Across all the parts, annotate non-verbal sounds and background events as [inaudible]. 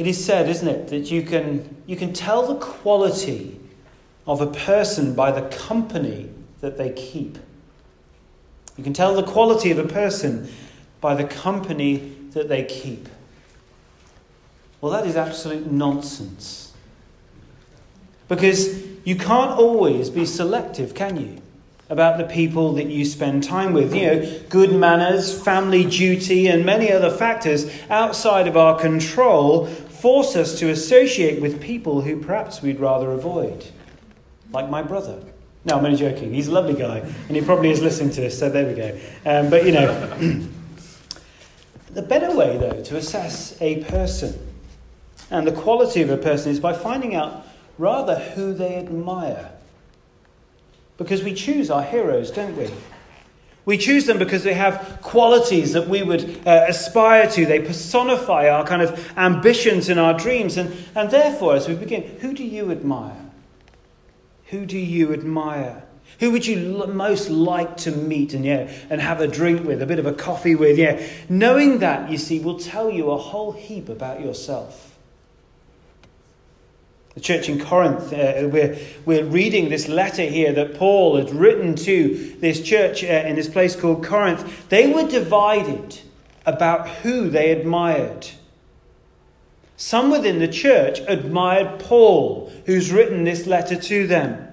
It is said, isn't it, that you can, you can tell the quality of a person by the company that they keep. You can tell the quality of a person by the company that they keep. Well, that is absolute nonsense. Because you can't always be selective, can you? About the people that you spend time with. You know, good manners, family duty, and many other factors outside of our control force us to associate with people who perhaps we'd rather avoid. Like my brother. No, I'm only joking. He's a lovely guy, and he probably is listening to this, so there we go. Um, but you know, [clears throat] the better way, though, to assess a person and the quality of a person is by finding out rather who they admire. Because we choose our heroes, don't we? We choose them because they have qualities that we would uh, aspire to. They personify our kind of ambitions and our dreams. And, and therefore, as we begin, who do you admire? Who do you admire? Who would you most like to meet and, yeah, and have a drink with, a bit of a coffee with? Yeah. Knowing that, you see, will tell you a whole heap about yourself. The church in Corinth, uh, we're, we're reading this letter here that Paul had written to this church uh, in this place called Corinth. They were divided about who they admired. Some within the church admired Paul, who's written this letter to them.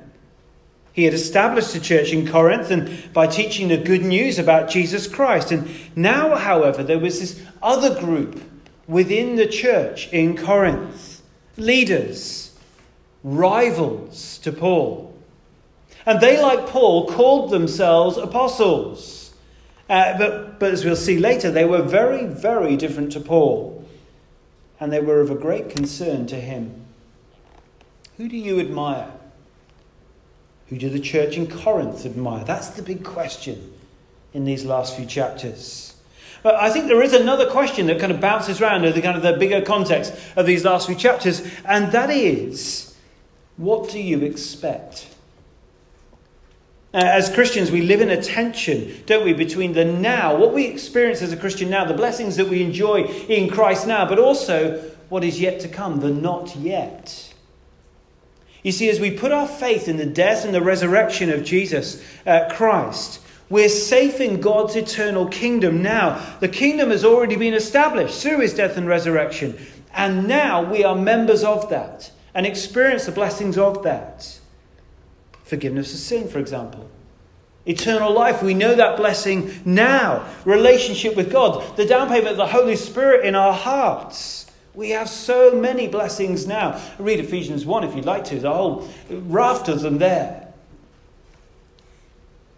He had established a church in Corinth and by teaching the good news about Jesus Christ. And now, however, there was this other group within the church in Corinth leaders rivals to Paul. And they, like Paul, called themselves apostles. Uh, but, but as we'll see later, they were very, very different to Paul. And they were of a great concern to him. Who do you admire? Who do the church in Corinth admire? That's the big question in these last few chapters. But I think there is another question that kind of bounces around in the kind of the bigger context of these last few chapters, and that is what do you expect? Uh, as Christians, we live in a tension, don't we, between the now, what we experience as a Christian now, the blessings that we enjoy in Christ now, but also what is yet to come, the not yet. You see, as we put our faith in the death and the resurrection of Jesus uh, Christ, we're safe in God's eternal kingdom now. The kingdom has already been established through his death and resurrection, and now we are members of that and experience the blessings of that. Forgiveness of sin, for example. Eternal life, we know that blessing now. Relationship with God, the down payment of the Holy Spirit in our hearts. We have so many blessings now. Read Ephesians 1 if you'd like to, a whole raft of them there.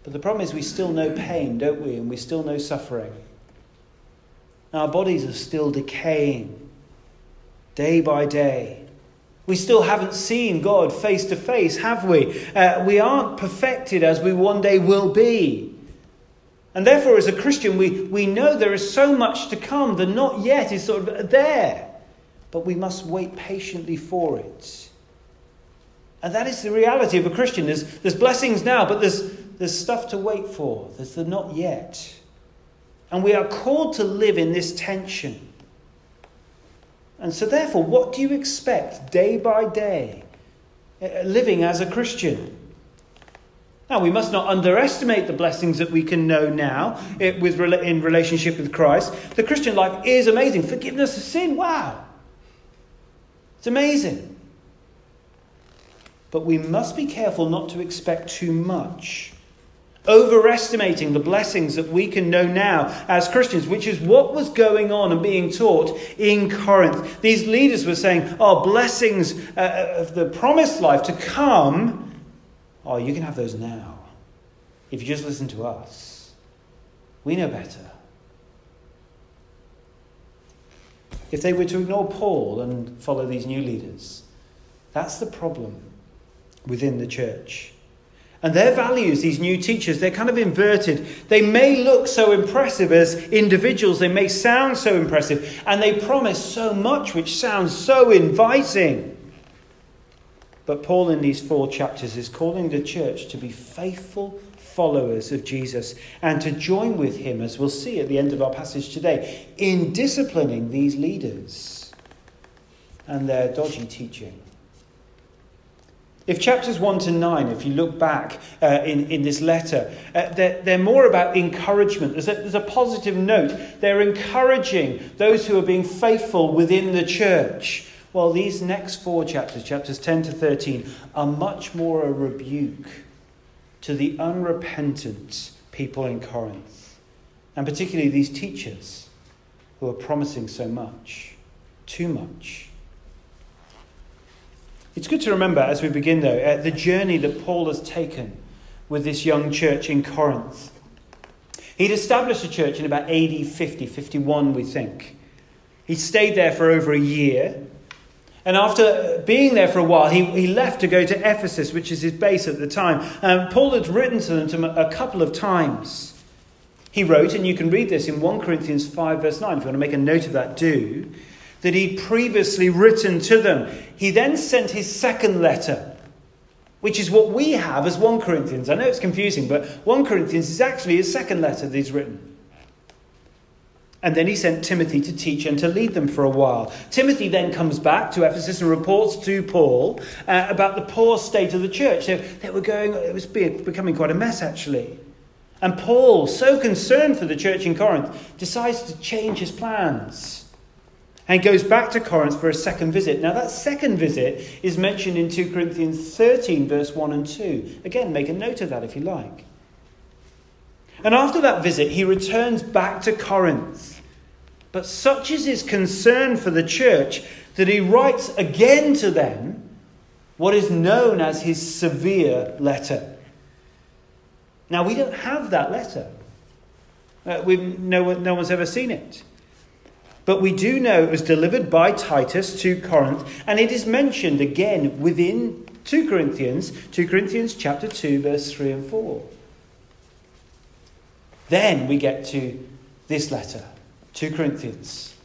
But the problem is, we still know pain, don't we? And we still know suffering. Our bodies are still decaying day by day. We still haven't seen God face to face, have we? Uh, we aren't perfected as we one day will be. And therefore, as a Christian, we, we know there is so much to come. The not yet is sort of there. But we must wait patiently for it. And that is the reality of a Christian. There's, there's blessings now, but there's, there's stuff to wait for. There's the not yet. And we are called to live in this tension. And so, therefore, what do you expect day by day uh, living as a Christian? Now, we must not underestimate the blessings that we can know now with, in relationship with Christ. The Christian life is amazing. Forgiveness of sin, wow. It's amazing. But we must be careful not to expect too much overestimating the blessings that we can know now as Christians, which is what was going on and being taught in Corinth. These leaders were saying, Oh, blessings uh, of the promised life to come. Oh, you can have those now if you just listen to us. We know better. If they were to ignore Paul and follow these new leaders, that's the problem within the church. And their values, these new teachers, they're kind of inverted. They may look so impressive as individuals, they may sound so impressive, and they promise so much which sounds so inviting. But Paul, in these four chapters, is calling the church to be faithful followers of Jesus and to join with him, as we'll see at the end of our passage today, in disciplining these leaders. and their dodgy teaching. If chapters 1 to 9, if you look back uh, in, in this letter, uh, they're, they're, more about encouragement. There's a, there's a positive note. They're encouraging those who are being faithful within the church. While these next four chapters, chapters 10 to 13, are much more a rebuke to the unrepentant people in Corinth, and particularly these teachers who are promising so much, too much. It's good to remember as we begin, though, uh, the journey that Paul has taken with this young church in Corinth. He'd established a church in about AD 50, 51, we think. He stayed there for over a year. And after being there for a while, he, he left to go to Ephesus, which is his base at the time. Um, Paul had written to them to a couple of times. He wrote, and you can read this in 1 Corinthians 5, verse 9. If you want to make a note of that, do that he'd previously written to them. He then sent his second letter, which is what we have as 1 Corinthians. I know it's confusing, but 1 Corinthians is actually his second letter that he's written. And then he sent Timothy to teach and to lead them for a while. Timothy then comes back to Ephesus and reports to Paul uh, about the poor state of the church. So they were going, it was becoming quite a mess actually. And Paul, so concerned for the church in Corinth, decides to change his plans and goes back to Corinth for a second visit. Now, that second visit is mentioned in 2 Corinthians 13, verse 1 and 2. Again, make a note of that if you like. And after that visit, he returns back to Corinth. But such is his concern for the church that he writes again to them what is known as his severe letter. Now, we don't have that letter. Uh, no, no one's ever seen it. But we do know it was delivered by Titus to Corinth, and it is mentioned again within 2 Corinthians, 2 Corinthians chapter 2, verse 3 and 4. Then we get to this letter, 2 Corinthians.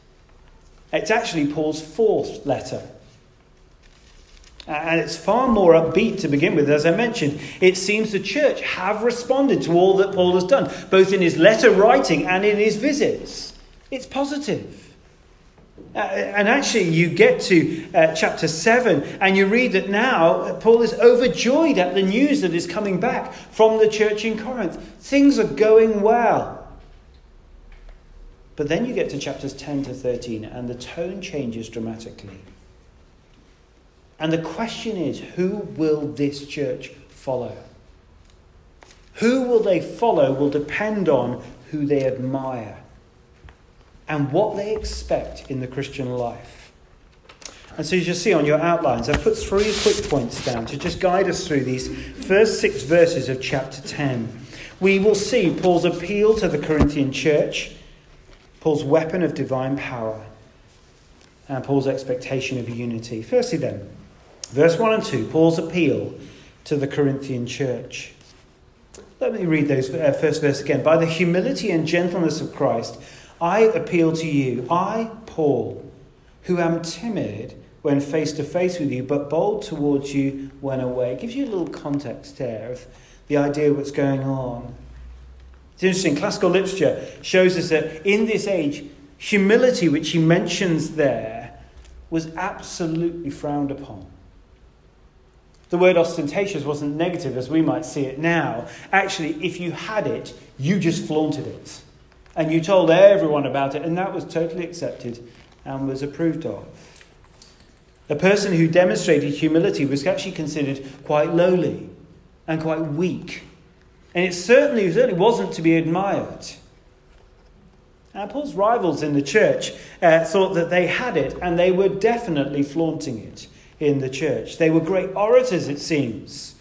It's actually Paul's fourth letter. And it's far more upbeat to begin with. As I mentioned, it seems the church have responded to all that Paul has done, both in his letter writing and in his visits. It's positive. Uh, and actually, you get to uh, chapter 7, and you read that now Paul is overjoyed at the news that is coming back from the church in Corinth. Things are going well. But then you get to chapters 10 to 13, and the tone changes dramatically. And the question is who will this church follow? Who will they follow will depend on who they admire and what they expect in the Christian life. And so, as you see on your outlines, I've put three quick points down to just guide us through these first six verses of chapter 10. We will see Paul's appeal to the Corinthian church, Paul's weapon of divine power, and Paul's expectation of unity. Firstly, then, verse 1 and 2, Paul's appeal to the Corinthian church. Let me read those uh, first verse again. By the humility and gentleness of Christ, I appeal to you, I, Paul, who am timid when face to face with you, but bold towards you when away. It gives you a little context there of the idea of what's going on. It's interesting, classical literature shows us that in this age, humility, which he mentions there, was absolutely frowned upon. The word ostentatious wasn't negative as we might see it now. Actually, if you had it, you just flaunted it and you told everyone about it, and that was totally accepted and was approved of. A person who demonstrated humility was actually considered quite lowly and quite weak. And it certainly, certainly wasn't to be admired. Now, Paul's rivals in the church uh, thought that they had it, and they were definitely flaunting it in the church. They were great orators, it seems.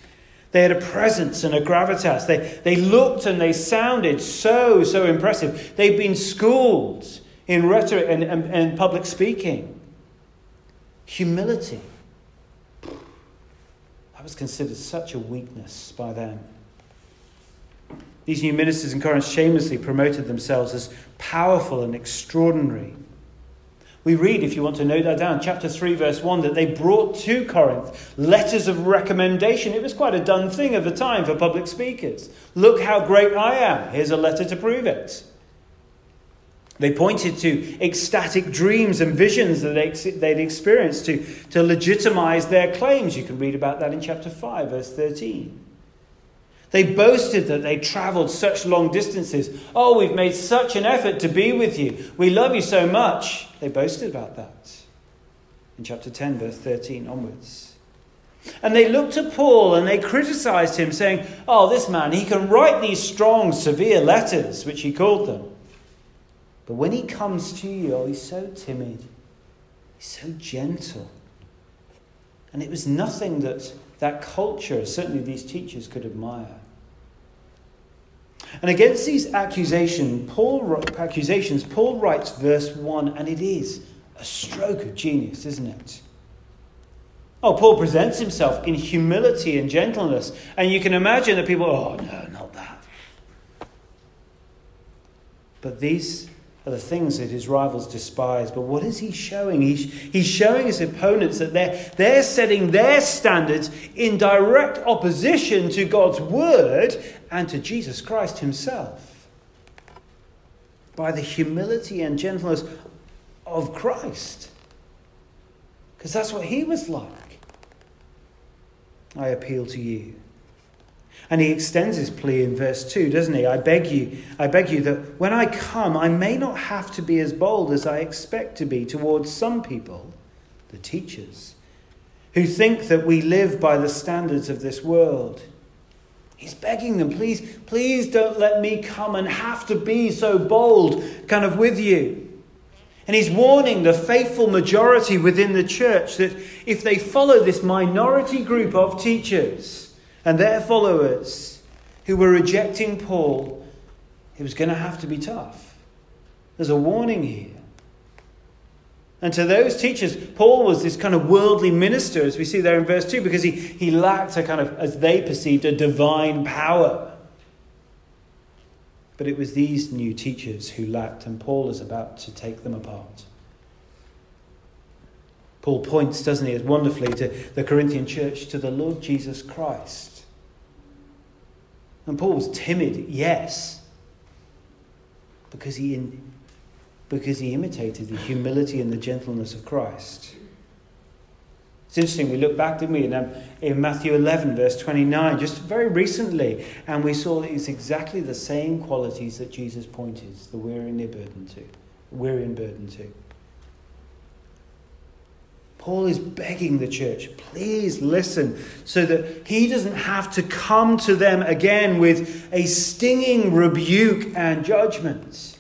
They had a presence and a gravitas. They, they looked and they sounded so, so impressive. They'd been schooled in rhetoric and, and, and public speaking. Humility. That was considered such a weakness by them. These new ministers in Corinth shamelessly promoted themselves as powerful and extraordinary. We read, if you want to note that down, chapter 3, verse 1, that they brought to Corinth letters of recommendation. It was quite a done thing of the time for public speakers. Look how great I am. Here's a letter to prove it. They pointed to ecstatic dreams and visions that they'd experienced to, to legitimize their claims. You can read about that in chapter 5, verse 13. They boasted that they traveled such long distances. Oh, we've made such an effort to be with you. We love you so much. They boasted about that in chapter 10, verse 13 onwards. And they looked at Paul and they criticized him, saying, Oh, this man, he can write these strong, severe letters, which he called them. But when he comes to you, oh, he's so timid, he's so gentle. And it was nothing that that culture, certainly these teachers, could admire. And against these accusation, Paul, accusations, Paul writes verse 1, and it is a stroke of genius, isn't it? Oh, Paul presents himself in humility and gentleness, and you can imagine that people, oh, no, not that. But these are the things that his rivals despise. But what is he showing? He's, he's showing his opponents that they're, they're setting their standards in direct opposition to God's word and to Jesus Christ himself. By the humility and gentleness of Christ. Because that's what he was like. I appeal to you. And he extends his plea in verse 2, doesn't he? I beg you, I beg you that when I come, I may not have to be as bold as I expect to be towards some people, the teachers, who think that we live by the standards of this world. He's begging them, please, please don't let me come and have to be so bold, kind of with you. And he's warning the faithful majority within the church that if they follow this minority group of teachers, and their followers who were rejecting Paul, it was going to have to be tough. There's a warning here. And to those teachers, Paul was this kind of worldly minister, as we see there in verse 2, because he, he lacked a kind of, as they perceived, a divine power. But it was these new teachers who lacked, and Paul is about to take them apart. Paul points, doesn't he, as wonderfully to the Corinthian church, to the Lord Jesus Christ and Paul was timid, yes, because he, in, because he imitated the humility and the gentleness of Christ. It's interesting, we look back, didn't we, in, um, in Matthew 11, verse 29, just very recently, and we saw that it's exactly the same qualities that Jesus pointed the weary and burden to. Weary and burden to. Paul is begging the church, please listen, so that he doesn't have to come to them again with a stinging rebuke and judgment.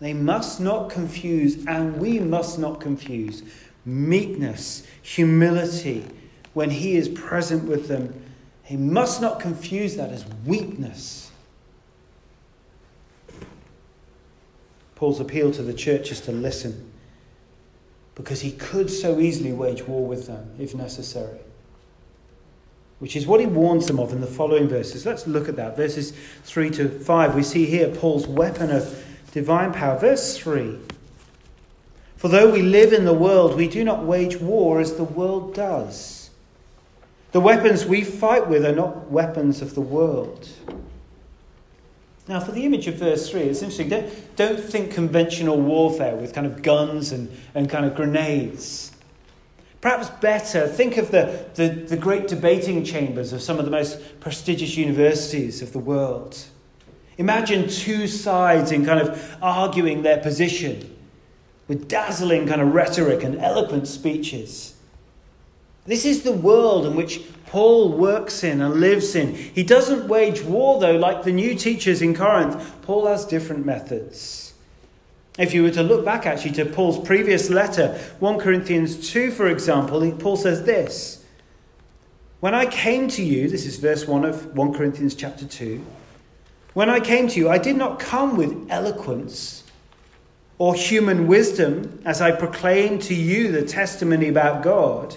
They must not confuse, and we must not confuse, meekness, humility when he is present with them. He must not confuse that as weakness. Paul's appeal to the church is to listen because he could so easily wage war with them if necessary. Which is what he warns them of in the following verses. Let's look at that. Verses 3 to 5. We see here Paul's weapon of divine power. Verse 3 For though we live in the world, we do not wage war as the world does. The weapons we fight with are not weapons of the world. Now, for the image of verse 3, it's interesting. Don't, don't think conventional warfare with kind of guns and, and kind of grenades. Perhaps better, think of the, the, the great debating chambers of some of the most prestigious universities of the world. Imagine two sides in kind of arguing their position with dazzling kind of rhetoric and eloquent speeches. This is the world in which Paul works in and lives in. He doesn't wage war, though, like the new teachers in Corinth. Paul has different methods. If you were to look back actually to Paul's previous letter, 1 Corinthians 2, for example, Paul says this When I came to you, this is verse 1 of 1 Corinthians chapter 2. When I came to you, I did not come with eloquence or human wisdom as I proclaimed to you the testimony about God.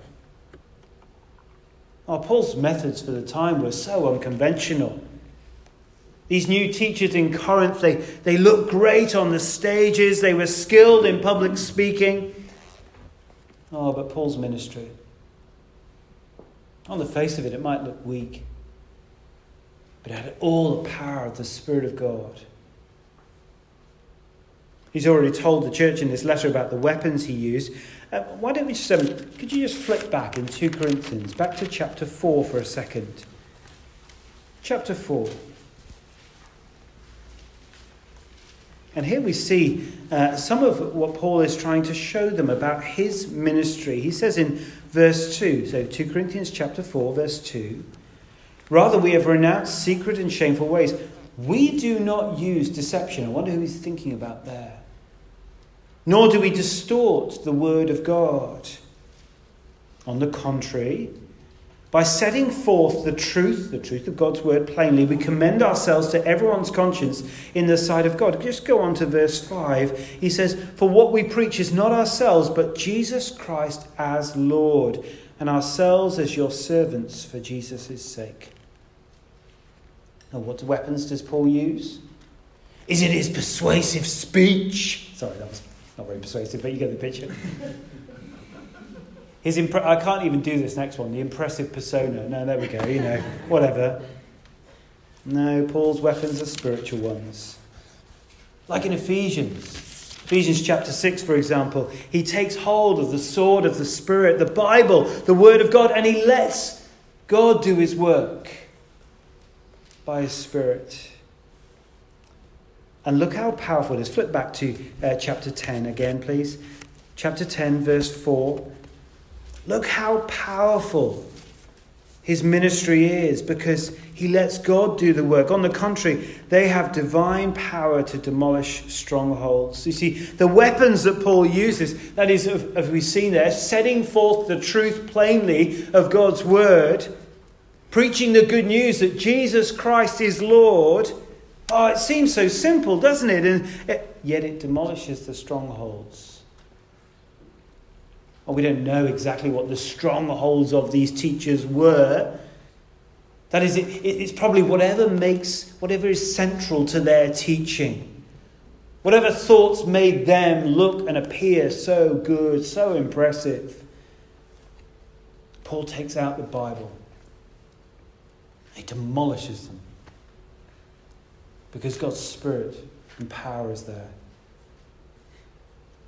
Oh, Paul's methods for the time were so unconventional. These new teachers in Corinth, they, they looked great on the stages, they were skilled in public speaking. Oh, but Paul's ministry, on the face of it, it might look weak, but it had all the power of the Spirit of God. He's already told the church in this letter about the weapons he used. Uh, why don't we just, um, could you just flick back in 2 Corinthians, back to chapter 4 for a second? Chapter 4. And here we see uh, some of what Paul is trying to show them about his ministry. He says in verse 2, so 2 Corinthians chapter 4, verse 2, Rather, we have renounced secret and shameful ways. We do not use deception. I wonder who he's thinking about there. Nor do we distort the word of God. On the contrary, by setting forth the truth, the truth of God's word plainly, we commend ourselves to everyone's conscience in the sight of God. Just go on to verse 5. He says, For what we preach is not ourselves, but Jesus Christ as Lord, and ourselves as your servants for Jesus' sake. Now, what weapons does Paul use? Is it his persuasive speech? Sorry, that was not very persuasive, but you get the picture. His impre- I can't even do this next one, the impressive persona. No, there we go, you know, whatever. No, Paul's weapons are spiritual ones. Like in Ephesians. Ephesians chapter 6, for example, he takes hold of the sword of the Spirit, the Bible, the Word of God, and he lets God do his work by his Spirit. And look how powerful it is. Flip back to uh, chapter 10 again, please. Chapter 10, verse 4. Look how powerful his ministry is because he lets God do the work. On the contrary, they have divine power to demolish strongholds. You see, the weapons that Paul uses, that is, as we've seen there, setting forth the truth plainly of God's word, preaching the good news that Jesus Christ is Lord. Oh, it seems so simple, doesn't it? And it, yet it demolishes the strongholds. Or we don't know exactly what the strongholds of these teachers were. That is, it, it's probably whatever makes, whatever is central to their teaching. Whatever thoughts made them look and appear so good, so impressive. Paul takes out the Bible. He demolishes them. Because God's Spirit and power is there.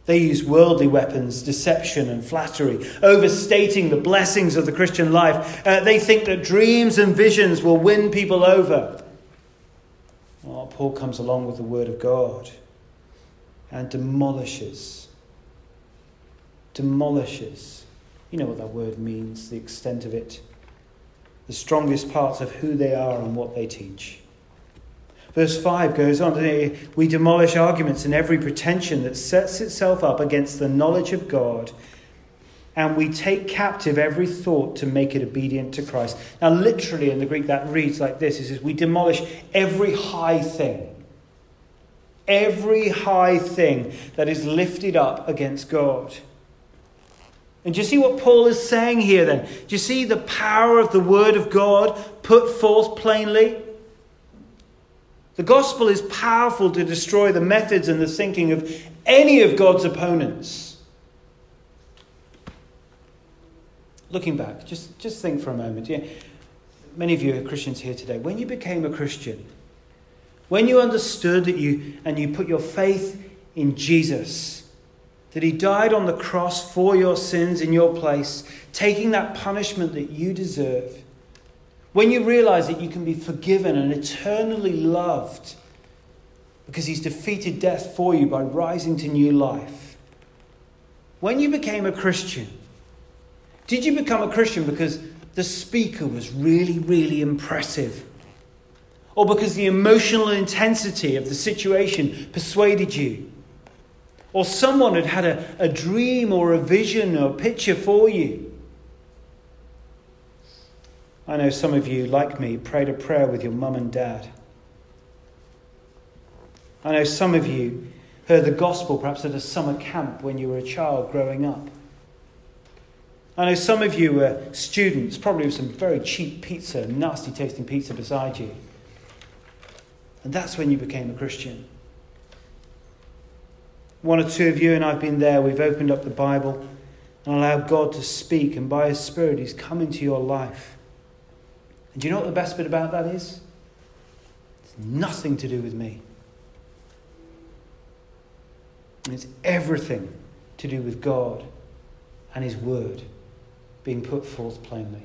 They use worldly weapons, deception and flattery, overstating the blessings of the Christian life. Uh, they think that dreams and visions will win people over. Paul comes along with the Word of God and demolishes. Demolishes. You know what that word means, the extent of it. The strongest parts of who they are and what they teach. Verse 5 goes on, we demolish arguments and every pretension that sets itself up against the knowledge of God, and we take captive every thought to make it obedient to Christ. Now, literally in the Greek, that reads like this it says, We demolish every high thing. Every high thing that is lifted up against God. And do you see what Paul is saying here then? Do you see the power of the Word of God put forth plainly? The gospel is powerful to destroy the methods and the thinking of any of God's opponents. Looking back, just, just think for a moment. Yeah, many of you are Christians here today. When you became a Christian, when you understood that you and you put your faith in Jesus, that he died on the cross for your sins in your place, taking that punishment that you deserve, when you realize that you can be forgiven and eternally loved because he's defeated death for you by rising to new life. When you became a Christian, did you become a Christian because the speaker was really, really impressive? Or because the emotional intensity of the situation persuaded you? Or someone had had a, a dream or a vision or a picture for you? I know some of you, like me, prayed a prayer with your mum and dad. I know some of you heard the gospel perhaps at a summer camp when you were a child growing up. I know some of you were students, probably with some very cheap pizza, nasty tasting pizza beside you. And that's when you became a Christian. One or two of you, and I've been there, we've opened up the Bible and allowed God to speak, and by His Spirit, He's come into your life. And do you know what the best bit about that is? It's nothing to do with me. It's everything to do with God and His Word being put forth plainly.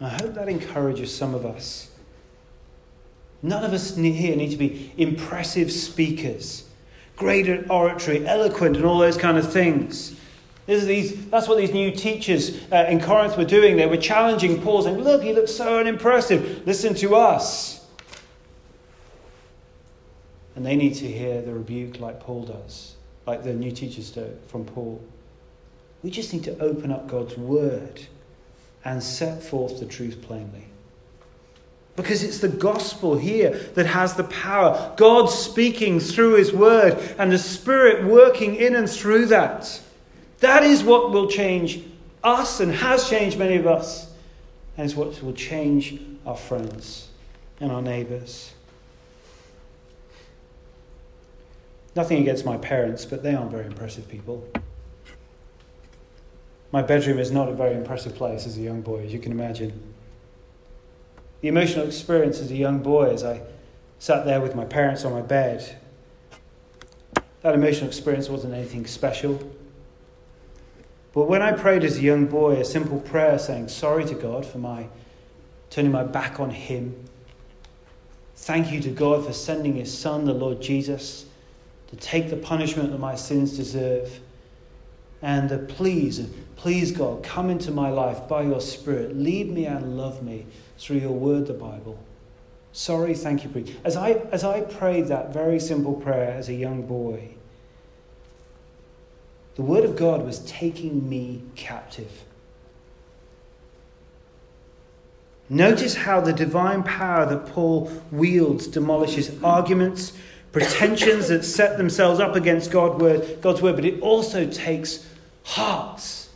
I hope that encourages some of us. None of us here need to be impressive speakers, great at oratory, eloquent, and all those kind of things. These, that's what these new teachers uh, in Corinth were doing. They were challenging Paul, saying, Look, he looks so unimpressive. Listen to us. And they need to hear the rebuke like Paul does, like the new teachers do from Paul. We just need to open up God's word and set forth the truth plainly. Because it's the gospel here that has the power. God speaking through his word and the Spirit working in and through that. That is what will change us and has changed many of us. And is what will change our friends and our neighbours. Nothing against my parents, but they aren't very impressive people. My bedroom is not a very impressive place as a young boy, as you can imagine. The emotional experience as a young boy, as I sat there with my parents on my bed, that emotional experience wasn't anything special. But when I prayed as a young boy, a simple prayer saying sorry to God for my turning my back on Him, thank you to God for sending His Son, the Lord Jesus, to take the punishment that my sins deserve, and the please, please God, come into my life by your Spirit, lead me and love me through your word, the Bible. Sorry, thank you, please. As I, as I prayed that very simple prayer as a young boy, the word of God was taking me captive. Notice how the divine power that Paul wields demolishes arguments, pretensions that set themselves up against God word, God's word, but it also takes hearts,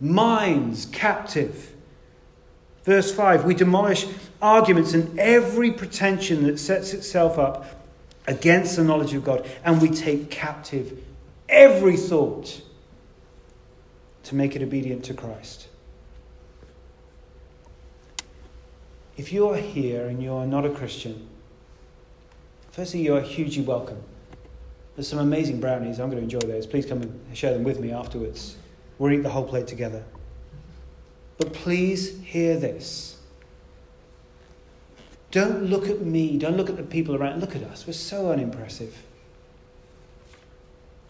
minds captive. Verse 5 we demolish arguments and every pretension that sets itself up against the knowledge of God, and we take captive every thought to make it obedient to Christ. If you are here and you are not a Christian, firstly, you are hugely welcome. There's some amazing brownies. I'm going to enjoy those. Please come and share them with me afterwards. We'll eat the whole plate together. But please hear this. Don't look at me. Don't look at the people around. Look at us. We're so unimpressive.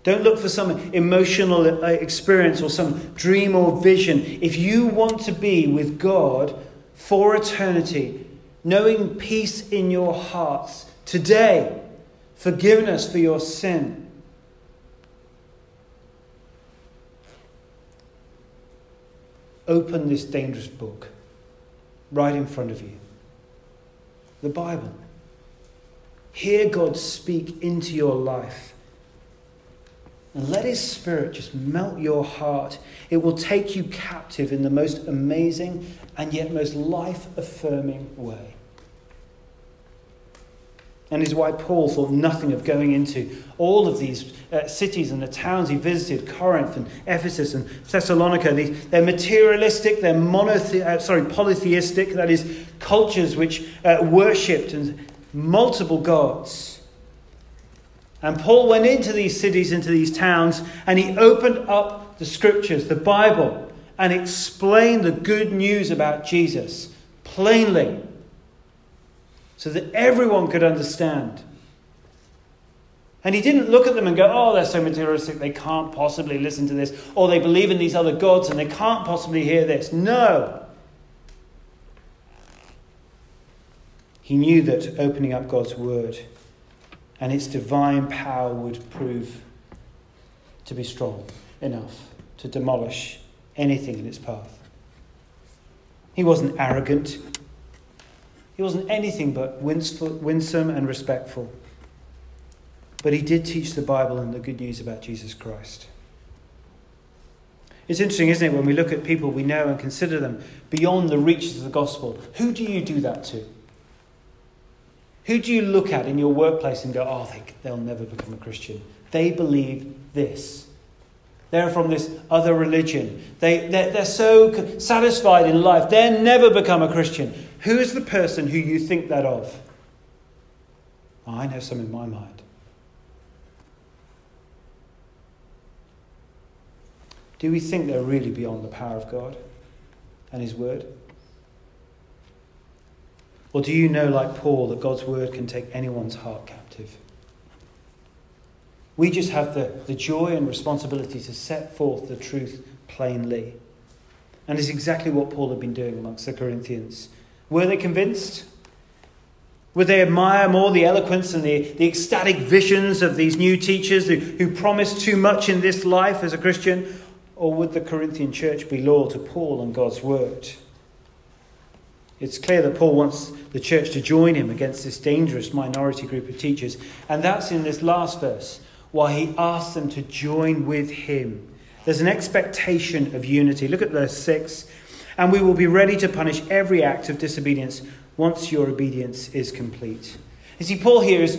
Don't look for some emotional uh, experience or some dream or vision. If you want to be with God for eternity, knowing peace in your hearts today, forgiveness for your sin, open this dangerous book right in front of you the Bible. Hear God speak into your life. Let His Spirit just melt your heart. It will take you captive in the most amazing and yet most life affirming way. And is why Paul thought nothing of going into all of these uh, cities and the towns he visited Corinth and Ephesus and Thessalonica. they're materialistic, they're monothe- uh, sorry, polytheistic, that is, cultures which uh, worshipped and multiple gods. And Paul went into these cities, into these towns, and he opened up the scriptures, the Bible, and explained the good news about Jesus plainly so that everyone could understand. And he didn't look at them and go, oh, they're so materialistic, they can't possibly listen to this, or they believe in these other gods and they can't possibly hear this. No. He knew that opening up God's word and its divine power would prove to be strong enough to demolish anything in its path. He wasn't arrogant. He wasn't anything but winsome and respectful. But he did teach the Bible and the good news about Jesus Christ. It's interesting, isn't it, when we look at people we know and consider them beyond the reaches of the gospel? Who do you do that to? Who do you look at in your workplace and go, oh, they, they'll never become a Christian? They believe this. They're from this other religion. They, they're, they're so satisfied in life, they'll never become a Christian. Who is the person who you think that of? I know some in my mind. Do we think they're really beyond the power of God and His Word? Or do you know, like Paul, that God's Word can take anyone's heart captive? We just have the, the joy and responsibility to set forth the truth plainly. And it's exactly what Paul had been doing amongst the Corinthians. Were they convinced? Would they admire more the eloquence and the, the ecstatic visions of these new teachers who, who promise too much in this life as a Christian? Or would the Corinthian church be loyal to Paul and God's word? It's clear that Paul wants the church to join him against this dangerous minority group of teachers. And that's in this last verse, why he asks them to join with him. There's an expectation of unity. Look at verse 6. And we will be ready to punish every act of disobedience once your obedience is complete. You see, Paul here is,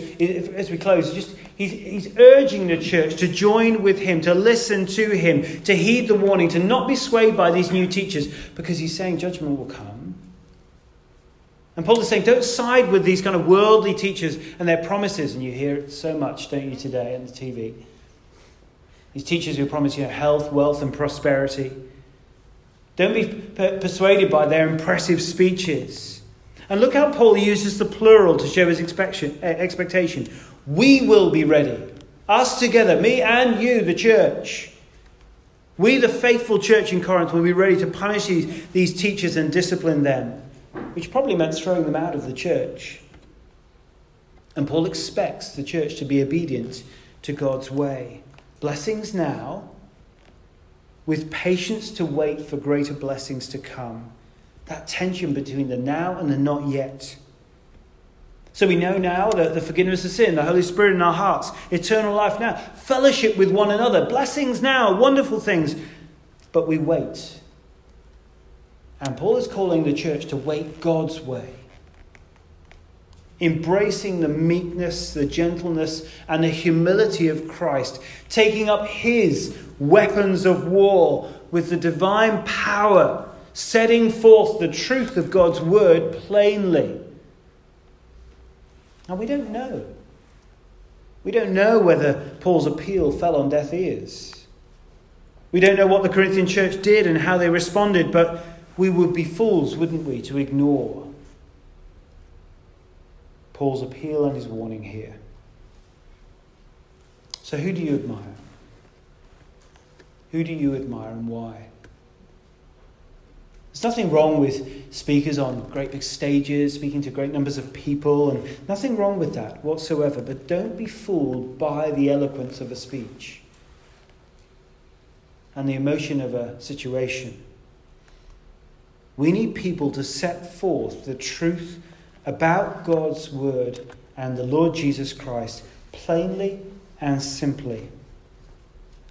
as we close, just he's, he's urging the church to join with him, to listen to him, to heed the warning, to not be swayed by these new teachers, because he's saying judgment will come. And Paul is saying, don't side with these kind of worldly teachers and their promises. And you hear it so much, don't you, today on the TV? These teachers who promise you health, wealth, and prosperity. Don't be persuaded by their impressive speeches. And look how Paul uses the plural to show his eh, expectation. We will be ready. Us together, me and you, the church. We, the faithful church in Corinth, will be ready to punish these, these teachers and discipline them, which probably meant throwing them out of the church. And Paul expects the church to be obedient to God's way. Blessings now, with patience to wait for greater blessings to come that tension between the now and the not yet. So we know now that the forgiveness of sin, the Holy Spirit in our hearts, eternal life now, fellowship with one another, blessings now, wonderful things. But we wait. And Paul is calling the church to wait God's way. Embracing the meekness, the gentleness, and the humility of Christ, taking up his weapons of war with the divine power setting forth the truth of God's word plainly. Now, we don't know. We don't know whether Paul's appeal fell on deaf ears. We don't know what the Corinthian church did and how they responded, but we would be fools, wouldn't we, to ignore Paul's appeal and his warning here. So, who do you admire? Who do you admire and why? There's nothing wrong with speakers on great big stages, speaking to great numbers of people, and nothing wrong with that whatsoever. But don't be fooled by the eloquence of a speech and the emotion of a situation. We need people to set forth the truth about God's word and the Lord Jesus Christ plainly and simply,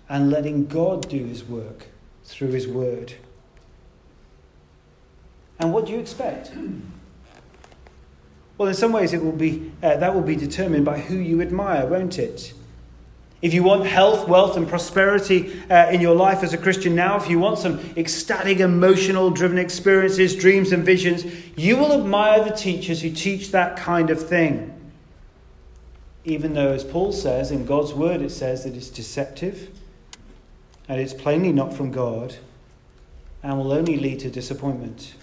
and letting God do his work through his word. And what do you expect? Well, in some ways, it will be, uh, that will be determined by who you admire, won't it? If you want health, wealth, and prosperity uh, in your life as a Christian now, if you want some ecstatic, emotional driven experiences, dreams, and visions, you will admire the teachers who teach that kind of thing. Even though, as Paul says, in God's word, it says that it's deceptive and it's plainly not from God and will only lead to disappointment.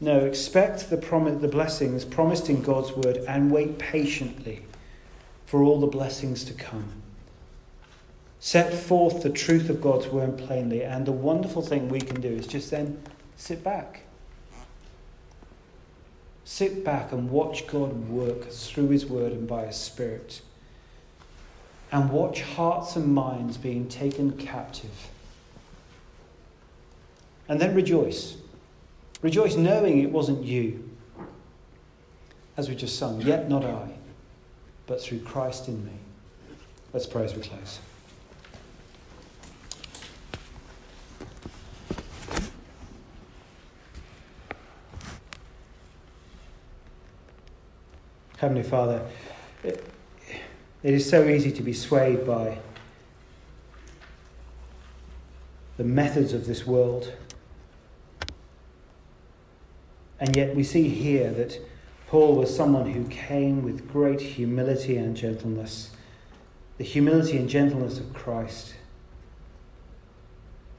No, expect the, prom- the blessings promised in God's word and wait patiently for all the blessings to come. Set forth the truth of God's word plainly, and the wonderful thing we can do is just then sit back. Sit back and watch God work through His word and by His Spirit. And watch hearts and minds being taken captive. And then rejoice Rejoice knowing it wasn't you. As we just sung, yet not I, but through Christ in me. Let's pray as we close. Heavenly Father, it, it is so easy to be swayed by the methods of this world. And yet we see here that Paul was someone who came with great humility and gentleness, the humility and gentleness of Christ.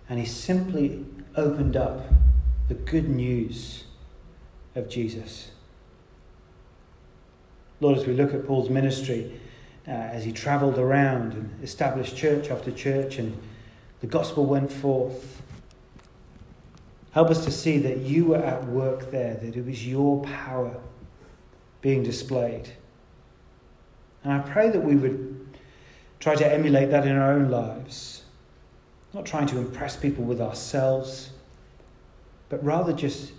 And he simply opened up the good news of Jesus. Lord, as we look at Paul's ministry, uh, as he traveled around and established church after church, and the gospel went forth, help us to see that you were at work there, that it was your power being displayed. And I pray that we would try to emulate that in our own lives, not trying to impress people with ourselves, but rather just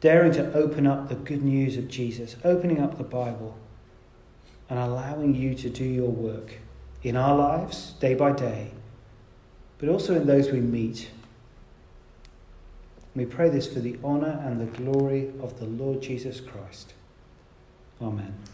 daring to open up the good news of Jesus, opening up the Bible and allowing you to do your work in our lives, day by day, but also in those we meet. We pray this for the honour and the glory of the Lord Jesus Christ. Amen.